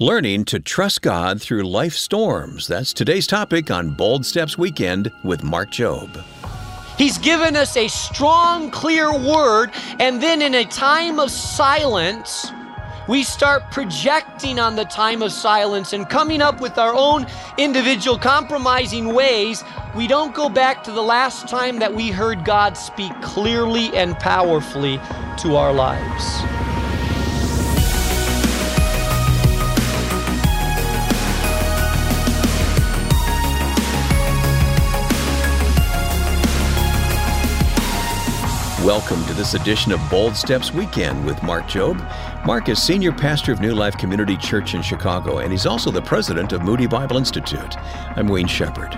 Learning to trust God through life storms. That's today's topic on Bold Steps Weekend with Mark Jobe. He's given us a strong, clear word, and then in a time of silence, we start projecting on the time of silence and coming up with our own individual compromising ways. We don't go back to the last time that we heard God speak clearly and powerfully to our lives. Welcome to this edition of Bold Steps Weekend with Mark Jobe. Mark is senior pastor of New Life Community Church in Chicago, and he's also the president of Moody Bible Institute. I'm Wayne Shepherd.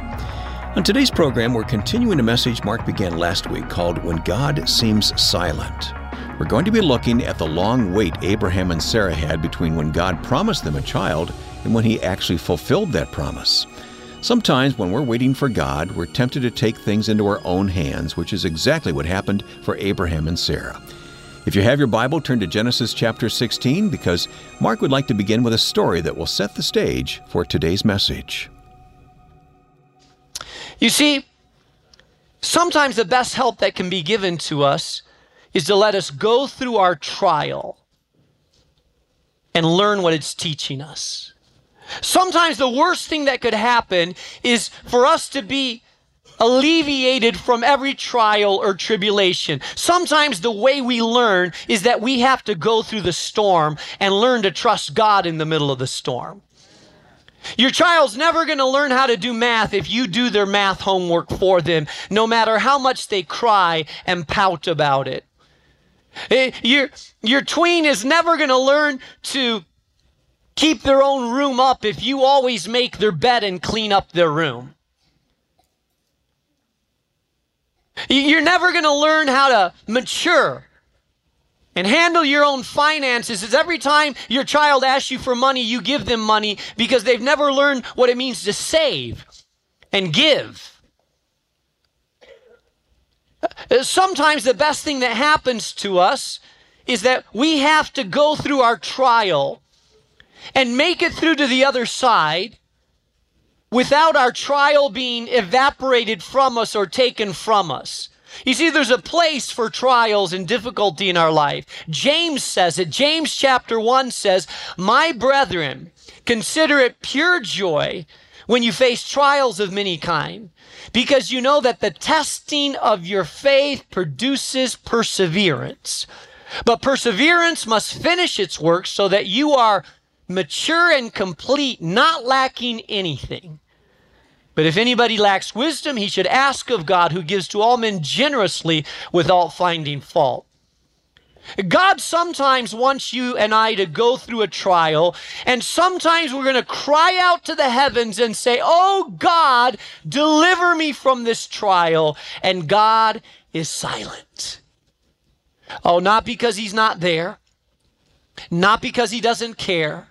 On today's program, we're continuing a message Mark began last week called When God Seems Silent. We're going to be looking at the long wait Abraham and Sarah had between when God promised them a child and when he actually fulfilled that promise. Sometimes when we're waiting for God, we're tempted to take things into our own hands, which is exactly what happened for Abraham and Sarah. If you have your Bible, turn to Genesis chapter 16 because Mark would like to begin with a story that will set the stage for today's message. You see, sometimes the best help that can be given to us is to let us go through our trial and learn what it's teaching us. Sometimes the worst thing that could happen is for us to be alleviated from every trial or tribulation. Sometimes the way we learn is that we have to go through the storm and learn to trust God in the middle of the storm. Your child's never going to learn how to do math if you do their math homework for them, no matter how much they cry and pout about it. Eh, your, your tween is never going to learn to keep their own room up if you always make their bed and clean up their room. You're never going to learn how to mature and handle your own finances is every time your child asks you for money, you give them money because they've never learned what it means to save and give. Uh, sometimes the best thing that happens to us is that we have to go through our trial and make it through to the other side without our trial being evaporated from us or taken from us. You see, there's a place for trials and difficulty in our life. James says it. James chapter 1 says, My brethren, consider it pure joy when you face trials of many kind, because you know that the testing of your faith produces perseverance. But perseverance must finish its work so that you are mature and complete, not lacking anything. But if anybody lacks wisdom, he should ask of God, who gives to all men generously without finding fault. God sometimes wants you and I to go through a trial, and sometimes we're going to cry out to the heavens and say, Oh God, deliver me from this trial. And God is silent. Oh, not because He's not there, not because He doesn't care,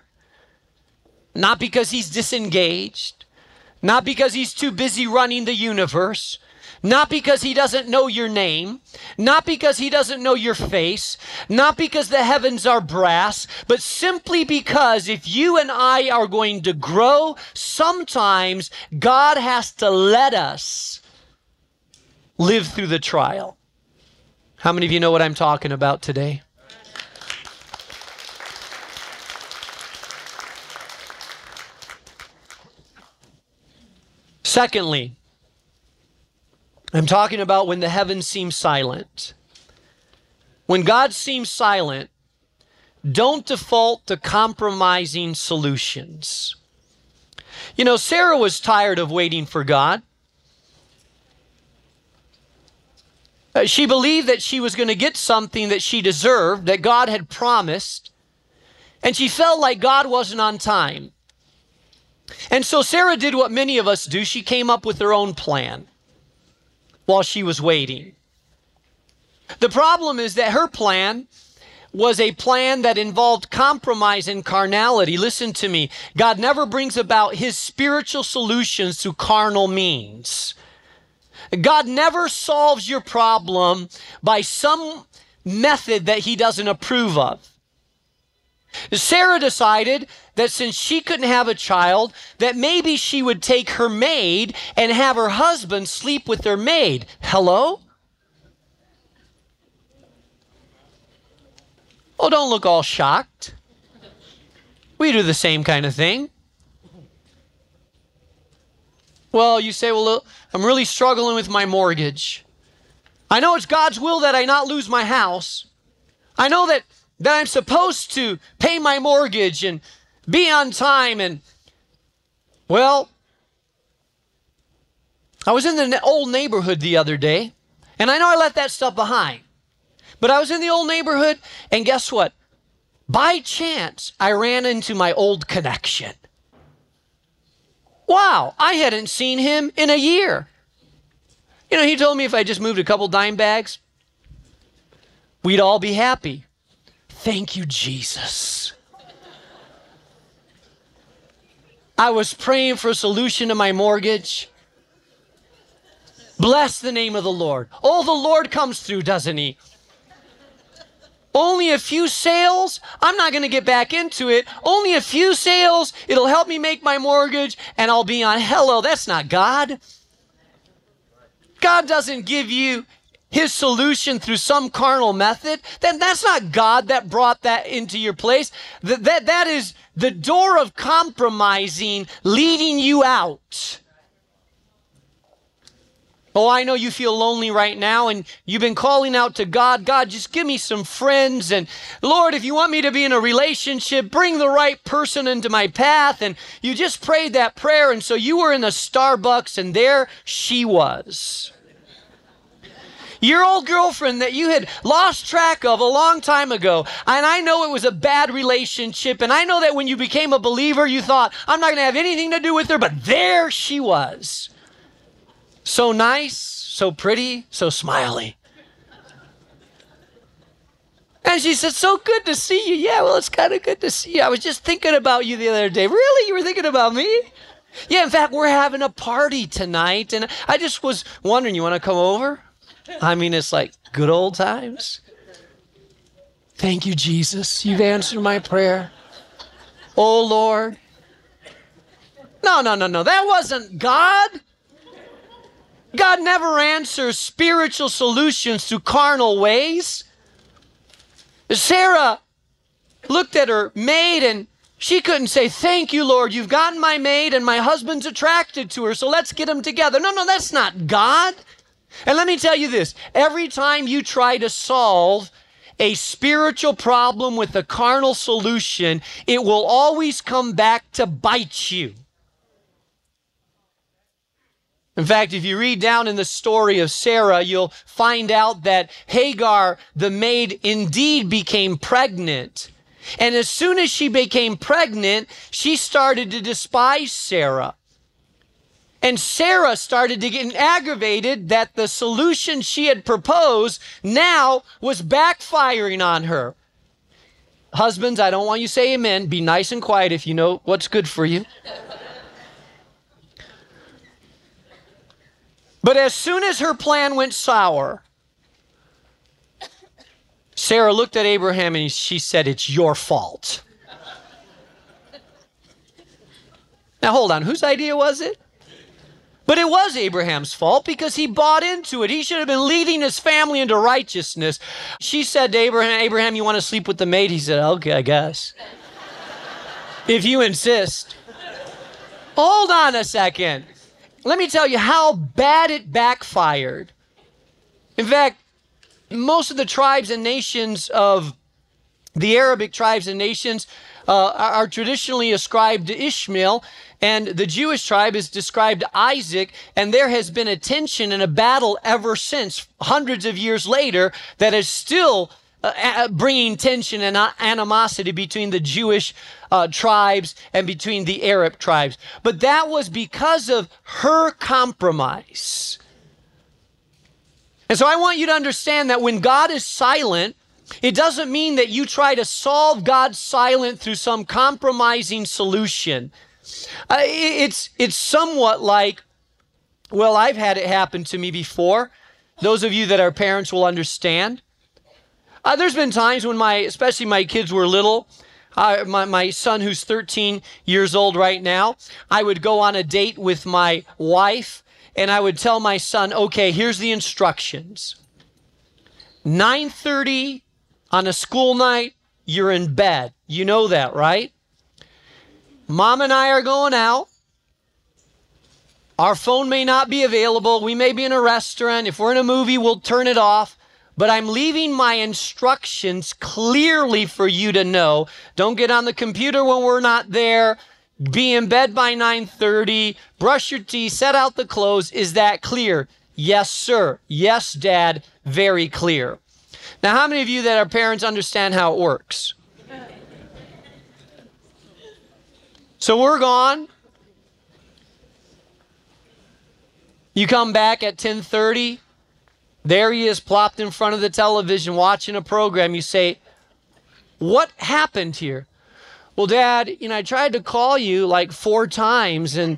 not because he's disengaged, not because he's too busy running the universe, not because he doesn't know your name, not because he doesn't know your face, not because the heavens are brass, but simply because if you and I are going to grow, sometimes God has to let us live through the trial. How many of you know what I'm talking about today? Secondly, I'm talking about when the heavens seem silent. When God seems silent, don't default to compromising solutions. You know, Sarah was tired of waiting for God. Uh, she believed that she was going to get something that she deserved, that God had promised, and she felt like God wasn't on time. And so Sarah did what many of us do. She came up with her own plan while she was waiting. The problem is that her plan was a plan that involved compromise and carnality. Listen to me. God never brings about his spiritual solutions through carnal means. God never solves your problem by some method that he doesn't approve of. Sarah decided that since she couldn't have a child, that maybe she would take her maid and have her husband sleep with their maid. Hello? Oh, don't look all shocked. We do the same kind of thing. Well, you say, well, I'm really struggling with my mortgage. I know it's God's will that I not lose my house. I know that, that I'm supposed to pay my mortgage and be on time. And, well, I was in the old neighborhood the other day, and I know I left that stuff behind. But I was in the old neighborhood, and guess what? By chance, I ran into my old connection. Wow, I hadn't seen him in a year. You know, he told me if I just moved a couple dime bags, we'd all be happy. Thank you, Jesus. I was praying for a solution to my mortgage. Bless the name of the Lord. Oh, the Lord comes through, doesn't he? Only a few sales. I'm not going to get back into it. Only a few sales. It'll help me make my mortgage and I'll be on hello. That's not God. God doesn't give you his solution through some carnal method, then that's not God that brought that into your place. That, that, that is the door of compromising leading you out. Oh, I know you feel lonely right now and you've been calling out to God. God, just give me some friends. And Lord, if you want me to be in a relationship, bring the right person into my path. And you just prayed that prayer. And so you were in the Starbucks and there she was. Your old girlfriend that you had lost track of a long time ago. And I know it was a bad relationship. And I know that when you became a believer, you thought, I'm not going to have anything to do with her. But there she was. So nice, so pretty, so smiley. And she said, So good to see you. Yeah, well, it's kind of good to see you. I was just thinking about you the other day. Really? You were thinking about me? Yeah, in fact, we're having a party tonight. And I just was wondering, you want to come over? I mean, it's like good old times. Thank you, Jesus. You've answered my prayer. Oh, Lord. No, no, no, no. That wasn't God. God never answers spiritual solutions through carnal ways. Sarah looked at her maid and she couldn't say, Thank you, Lord, you've gotten my maid and my husband's attracted to her, so let's get them together. No, no, that's not God. And let me tell you this every time you try to solve a spiritual problem with a carnal solution, it will always come back to bite you. In fact, if you read down in the story of Sarah, you'll find out that Hagar, the maid, indeed became pregnant. And as soon as she became pregnant, she started to despise Sarah. And Sarah started to get aggravated that the solution she had proposed now was backfiring on her. Husbands, I don't want you to say amen. Be nice and quiet if you know what's good for you. But as soon as her plan went sour, Sarah looked at Abraham and she said, It's your fault. now, hold on. Whose idea was it? But it was Abraham's fault because he bought into it. He should have been leading his family into righteousness. She said to Abraham, Abraham, you want to sleep with the maid? He said, Okay, I guess. if you insist. Hold on a second let me tell you how bad it backfired. In fact, most of the tribes and nations of the Arabic tribes and nations uh, are traditionally ascribed to Ishmael, and the Jewish tribe is described Isaac, and there has been a tension and a battle ever since, hundreds of years later, that is still uh, bringing tension and animosity between the Jewish uh, tribes and between the Arab tribes. But that was because of her compromise. And so I want you to understand that when God is silent, it doesn't mean that you try to solve God's silence through some compromising solution. Uh, it's, it's somewhat like, well, I've had it happen to me before. Those of you that are parents will understand. Uh, there's been times when my, especially my kids were little, I, my, my son, who's 13 years old right now, I would go on a date with my wife and I would tell my son, okay, here's the instructions. 9:30 on a school night, you're in bed. You know that, right? Mom and I are going out. Our phone may not be available. We may be in a restaurant. If we're in a movie, we'll turn it off. But I'm leaving my instructions clearly for you to know. Don't get on the computer when we're not there. Be in bed by 9:30. Brush your teeth, set out the clothes. Is that clear? Yes, sir. Yes, dad. Very clear. Now, how many of you that are parents understand how it works? So we're gone. You come back at 10:30. There he is plopped in front of the television watching a program. You say, "What happened here?" Well, dad, you know, I tried to call you like four times and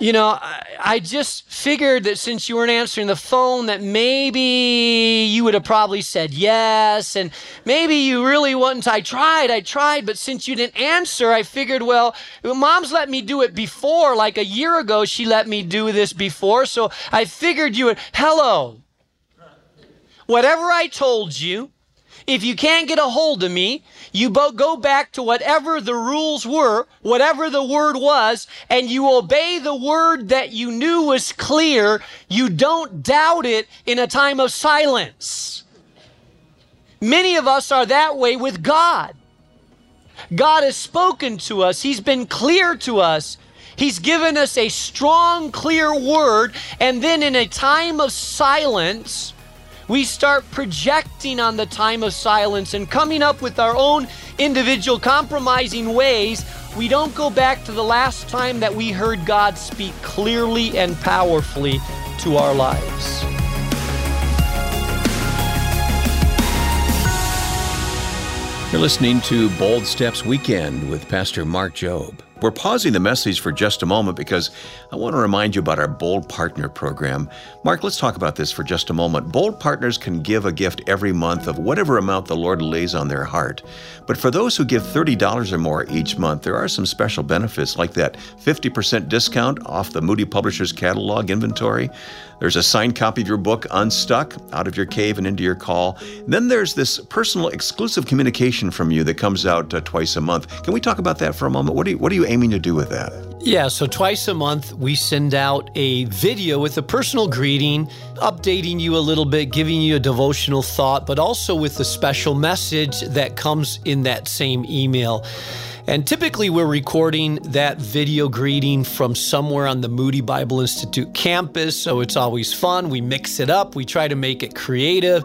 you know, I, I, just figured that since you weren't answering the phone, that maybe you would have probably said yes, and maybe you really wouldn't. I tried, I tried, but since you didn't answer, I figured, well, mom's let me do it before. Like a year ago, she let me do this before, so I figured you would. Hello. Whatever I told you, if you can't get a hold of me, you go back to whatever the rules were, whatever the word was, and you obey the word that you knew was clear. You don't doubt it in a time of silence. Many of us are that way with God. God has spoken to us, He's been clear to us. He's given us a strong, clear word, and then in a time of silence, we start projecting on the time of silence and coming up with our own individual compromising ways. We don't go back to the last time that we heard God speak clearly and powerfully to our lives. You're listening to Bold Steps Weekend with Pastor Mark Jobe. We're pausing the message for just a moment because I want to remind you about our Bold Partner program. Mark, let's talk about this for just a moment. Bold Partners can give a gift every month of whatever amount the Lord lays on their heart. But for those who give $30 or more each month, there are some special benefits like that 50% discount off the Moody Publishers catalog inventory. There's a signed copy of your book, Unstuck, Out of Your Cave and Into Your Call. And then there's this personal exclusive communication from you that comes out uh, twice a month. Can we talk about that for a moment? What are you, what are you aiming to do with that? Yeah, so twice a month we send out a video with a personal greeting, updating you a little bit, giving you a devotional thought, but also with a special message that comes in that same email. And typically, we're recording that video greeting from somewhere on the Moody Bible Institute campus. So it's always fun. We mix it up, we try to make it creative.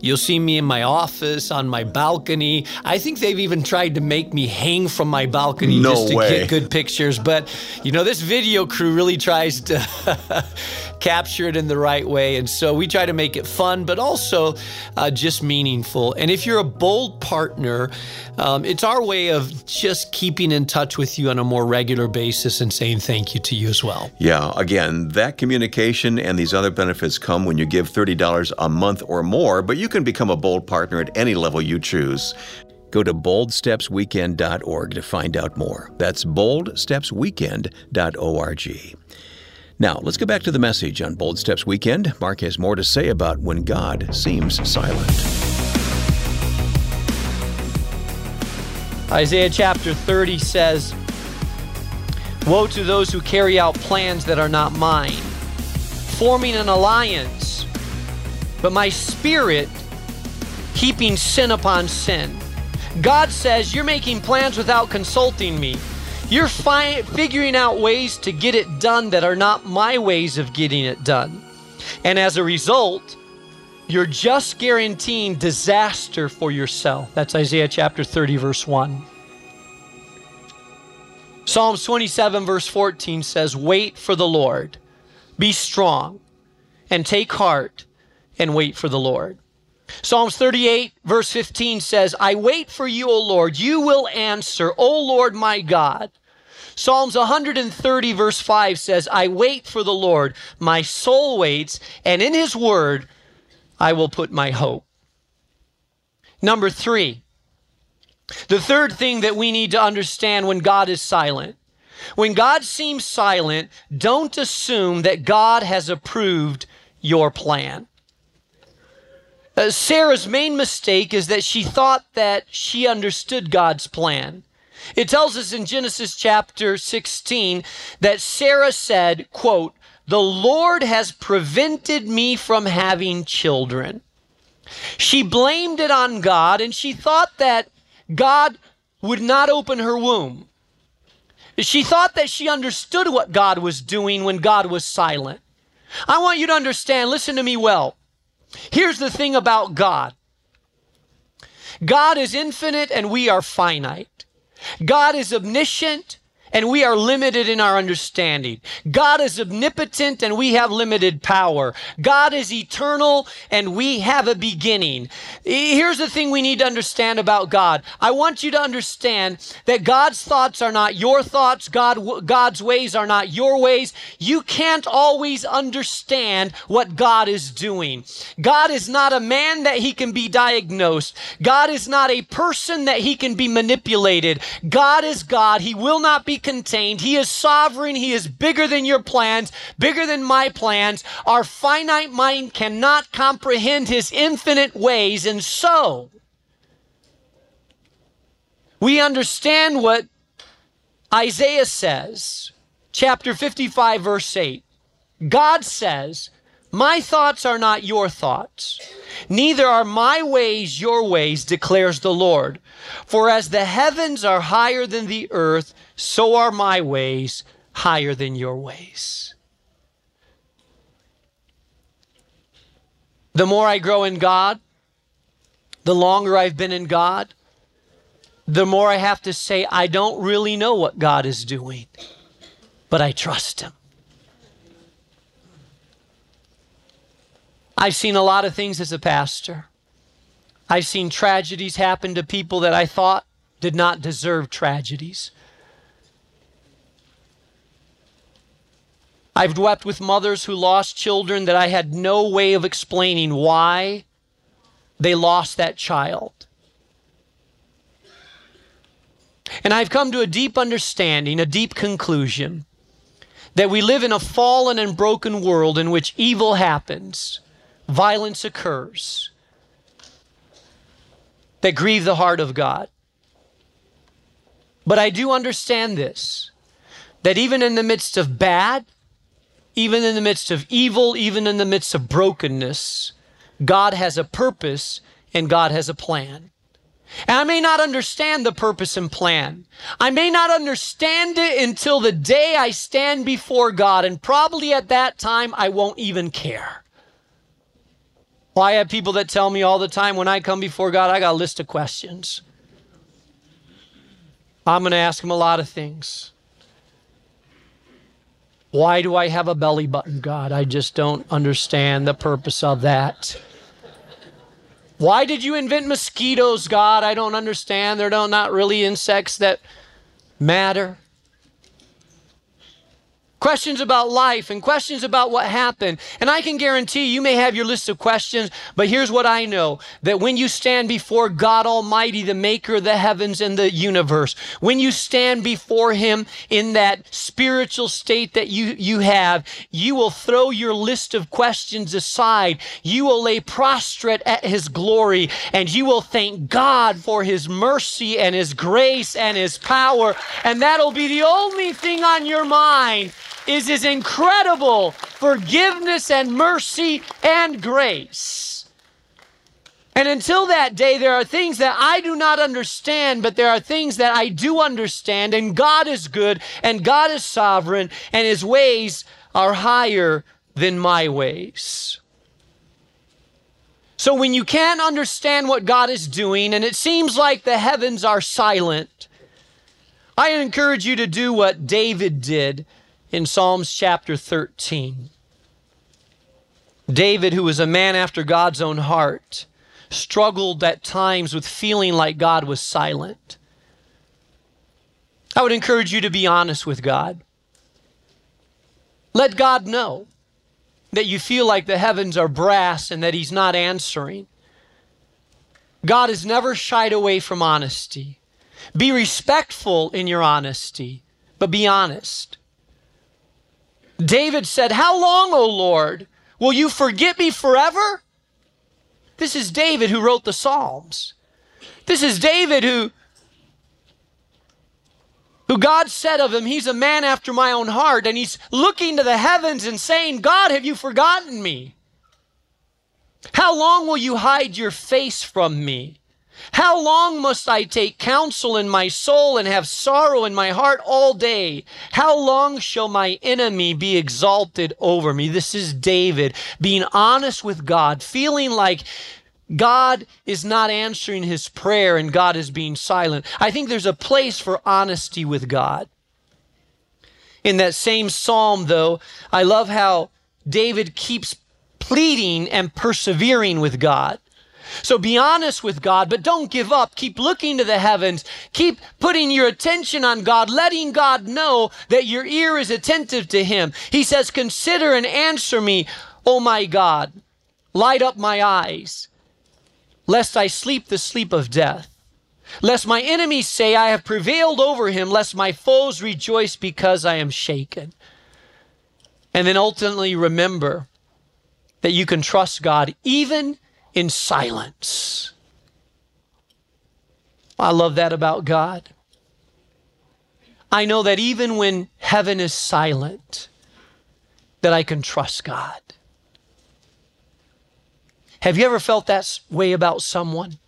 You'll see me in my office, on my balcony. I think they've even tried to make me hang from my balcony no just to way. get good pictures. But, you know, this video crew really tries to capture it in the right way. And so we try to make it fun, but also uh, just meaningful. And if you're a bold partner, um, it's our way of just keeping in touch with you on a more regular basis and saying thank you to you as well. Yeah, again, that communication and these other benefits come when you give $30 a month or more, but you can become a bold partner at any level you choose. Go to boldstepsweekend.org to find out more. That's boldstepsweekend.org. Now, let's go back to the message on Bold Steps Weekend. Mark has more to say about when God seems silent. Isaiah chapter 30 says, Woe to those who carry out plans that are not mine, forming an alliance, but my spirit heaping sin upon sin. God says, You're making plans without consulting me. You're fi- figuring out ways to get it done that are not my ways of getting it done. And as a result, you're just guaranteeing disaster for yourself. That's Isaiah chapter 30, verse 1. Psalms 27, verse 14 says, Wait for the Lord, be strong, and take heart, and wait for the Lord. Psalms 38, verse 15 says, I wait for you, O Lord. You will answer, O Lord my God. Psalms 130, verse 5 says, I wait for the Lord. My soul waits, and in his word I will put my hope. Number three, The third thing that we need to understand when God is silent when God seems silent, don't assume that God has approved your plan. Uh, Sarah's main mistake is that she thought that she understood God's plan. It tells us in Genesis chapter 16 that Sarah said, quote, "The Lord has prevented me from having children." She blamed it on God and she thought that God would not open her womb. She thought that she understood what God was doing when God was silent. I want you to understand, listen to me well. Here's the thing about God God is infinite and we are finite. God is omniscient and we are limited in our understanding. God is omnipotent and we have limited power. God is eternal and we have a beginning. Here's the thing we need to understand about God. I want you to understand that God's thoughts are not your thoughts. God, God's ways are not your ways. You can't always understand what God is doing. God is not a man that he can be diagnosed. God is not a person that he can be manipulated. God is God. He will not be contained. He is sovereign. He is bigger than your plans, bigger than my plans. Our finite mind cannot comprehend his infinite ways. And so, we understand what Isaiah says, chapter 55, verse 8. God says, My thoughts are not your thoughts, neither are my ways your ways, declares the Lord. For as the heavens are higher than the earth, so are my ways higher than your ways. The more I grow in God, the longer I've been in God, the more I have to say, I don't really know what God is doing, but I trust Him. I've seen a lot of things as a pastor. I've seen tragedies happen to people that I thought did not deserve tragedies. I've wept with mothers who lost children that I had no way of explaining why they lost that child. And I've come to a deep understanding, a deep conclusion that we live in a fallen and broken world in which evil happens, violence occurs, that grieve the heart of God. But I do understand this that even in the midst of bad, even in the midst of evil, even in the midst of brokenness, God has a purpose and God has a plan. And I may not understand the purpose and plan. I may not understand it until the day I stand before God, and probably at that time I won't even care. Well, I have people that tell me all the time when I come before God, I got a list of questions. I'm going to ask him a lot of things. Why do I have a belly button, God? I just don't understand the purpose of that. Why did you invent mosquitoes, God? I don't understand. They're not really insects that matter questions about life and questions about what happened. And I can guarantee you may have your list of questions, but here's what I know that when you stand before God Almighty, the maker of the heavens and the universe, when you stand before Him in that spiritual state that you, you have, you will throw your list of questions aside. You will lay prostrate at His glory and you will thank God for His mercy and His grace and His power. And that'll be the only thing on your mind is his incredible forgiveness and mercy and grace. And until that day, there are things that I do not understand, but there are things that I do understand. And God is good, and God is sovereign, and his ways are higher than my ways. So when you can't understand what God is doing, and it seems like the heavens are silent, I encourage you to do what David did in Psalms chapter 13. David, who was a man after God's own heart, struggled at times with feeling like God was silent. I would encourage you to be honest with God. Let God know that you feel like the heavens are brass and that He's not answering. God has never shied away from honesty. Be respectful in your honesty, but be honest. David said, How long, O Lord, will you forget me forever? This is David who wrote the Psalms. This is David who who God said of him, he's a man after my own heart and he's looking to the heavens and saying, "God, have you forgotten me? How long will you hide your face from me? How long must I take counsel in my soul and have sorrow in my heart all day? How long shall my enemy be exalted over me? This is David being honest with God, feeling like God is not answering his prayer and God is being silent. I think there's a place for honesty with God. In that same psalm, though, I love how David keeps pleading and persevering with God. So be honest with God, but don't give up. Keep looking to the heavens. Keep putting your attention on God, letting God know that your ear is attentive to Him. He says, Consider and answer me, O my God. Light up my eyes, lest I sleep the sleep of death. Lest my enemies say, I have prevailed over him, lest my foes rejoice because I am shaken. And then ultimately remember that you can trust God even in silence. I love that about God. I know that even when heaven is silent, that I can trust God. Have you ever felt that way about someone?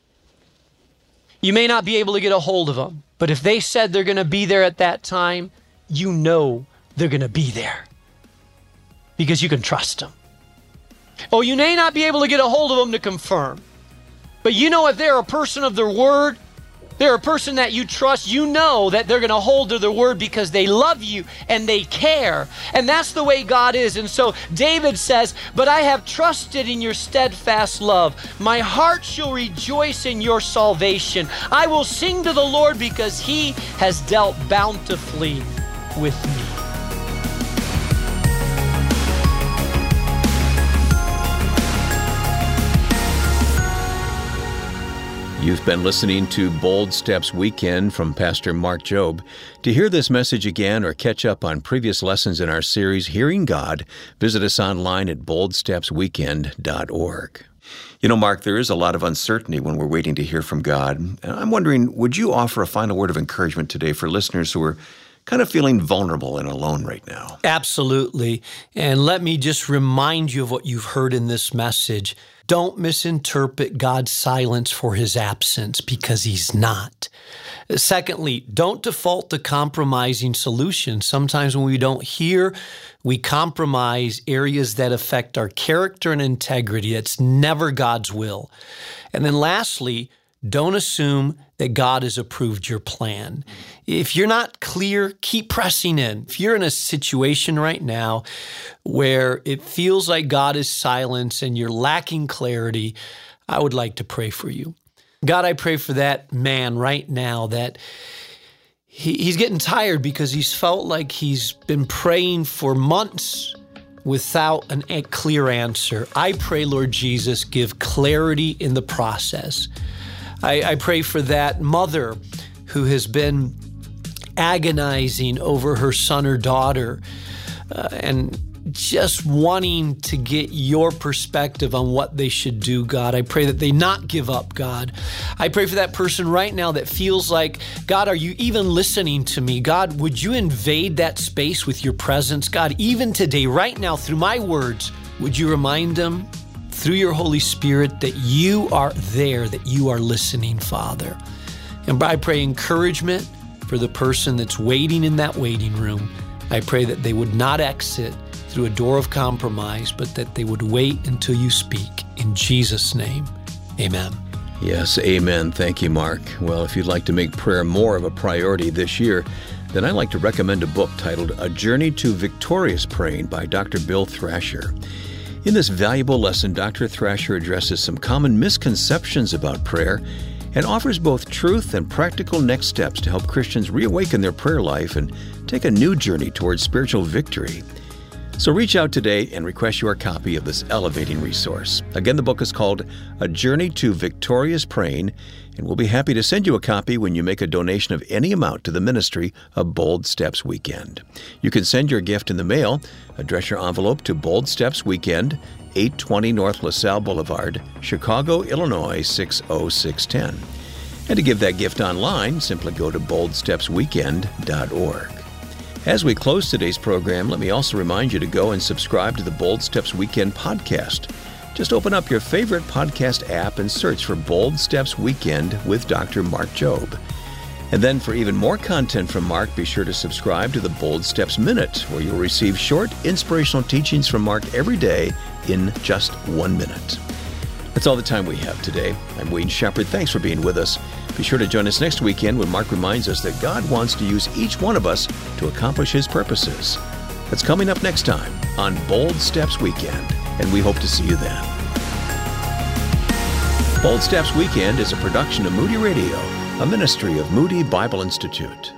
You may not be able to get a hold of them, but if they said they're going to be there at that time, you know they're going to be there because you can trust them. Oh, you may not be able to get a hold of them to confirm. But you know, if they're a person of their word, they're a person that you trust, you know that they're going to hold to their word because they love you and they care. And that's the way God is. And so David says, But I have trusted in your steadfast love. My heart shall rejoice in your salvation. I will sing to the Lord because he has dealt bountifully with me. You've been listening to Bold Steps Weekend from Pastor Mark Jobe. To hear this message again or catch up on previous lessons in our series, Hearing God, visit us online at boldstepsweekend.org. You know, Mark, there is a lot of uncertainty when we're waiting to hear from God. And I'm wondering, would you offer a final word of encouragement today for listeners who are kind of feeling vulnerable and alone right now? Absolutely. And let me just remind you of what you've heard in this message. Don't misinterpret God's silence for his absence because he's not. Secondly, don't default to compromising solutions. Sometimes when we don't hear, we compromise areas that affect our character and integrity. That's never God's will. And then lastly, don't assume that God has approved your plan. If you're not clear, keep pressing in. If you're in a situation right now where it feels like God is silent and you're lacking clarity, I would like to pray for you. God, I pray for that man right now that he, he's getting tired because he's felt like he's been praying for months without an, a clear answer. I pray, Lord Jesus, give clarity in the process. I, I pray for that mother who has been agonizing over her son or daughter uh, and just wanting to get your perspective on what they should do, God. I pray that they not give up, God. I pray for that person right now that feels like, God, are you even listening to me? God, would you invade that space with your presence? God, even today, right now, through my words, would you remind them through your Holy Spirit that you are there, that you are listening, Father. And I pray encouragement for the person that's waiting in that waiting room. I pray that they would not exit through a door of compromise, but that they would wait until you speak. In Jesus' name, amen. Yes, amen. Thank you, Mark. Well, if you'd like to make prayer more of a priority this year, then I'd like to recommend a book titled A Journey to Victorious Praying by Dr. Bill Thrasher. In this valuable lesson, Dr. Thrasher addresses some common misconceptions about prayer and offers both truth and practical next steps to help Christians reawaken their prayer life and take a new journey towards spiritual victory. So reach out today and request your copy of this elevating resource. Again, the book is called A Journey to Victorious Praying, and we'll be happy to send you a copy when you make a donation of any amount to the ministry of Bold Steps Weekend. You can send your gift in the mail. Address your envelope to Bold Steps Weekend, 820 North LaSalle Boulevard, Chicago, Illinois 60610. And to give that gift online, simply go to boldstepsweekend.org. As we close today's program, let me also remind you to go and subscribe to the Bold Steps Weekend podcast. Just open up your favorite podcast app and search for Bold Steps Weekend with Dr. Mark Jobe. And then for even more content from Mark, be sure to subscribe to the Bold Steps Minute, where you'll receive short, inspirational teachings from Mark every day in just one minute. That's all the time we have today. I'm Wayne Shepherd. Thanks for being with us. Be sure to join us next weekend when Mark reminds us that God wants to use each one of us to accomplish His purposes. That's coming up next time on Bold Steps Weekend, and we hope to see you then. Bold Steps Weekend is a production of Moody Radio, a ministry of Moody Bible Institute.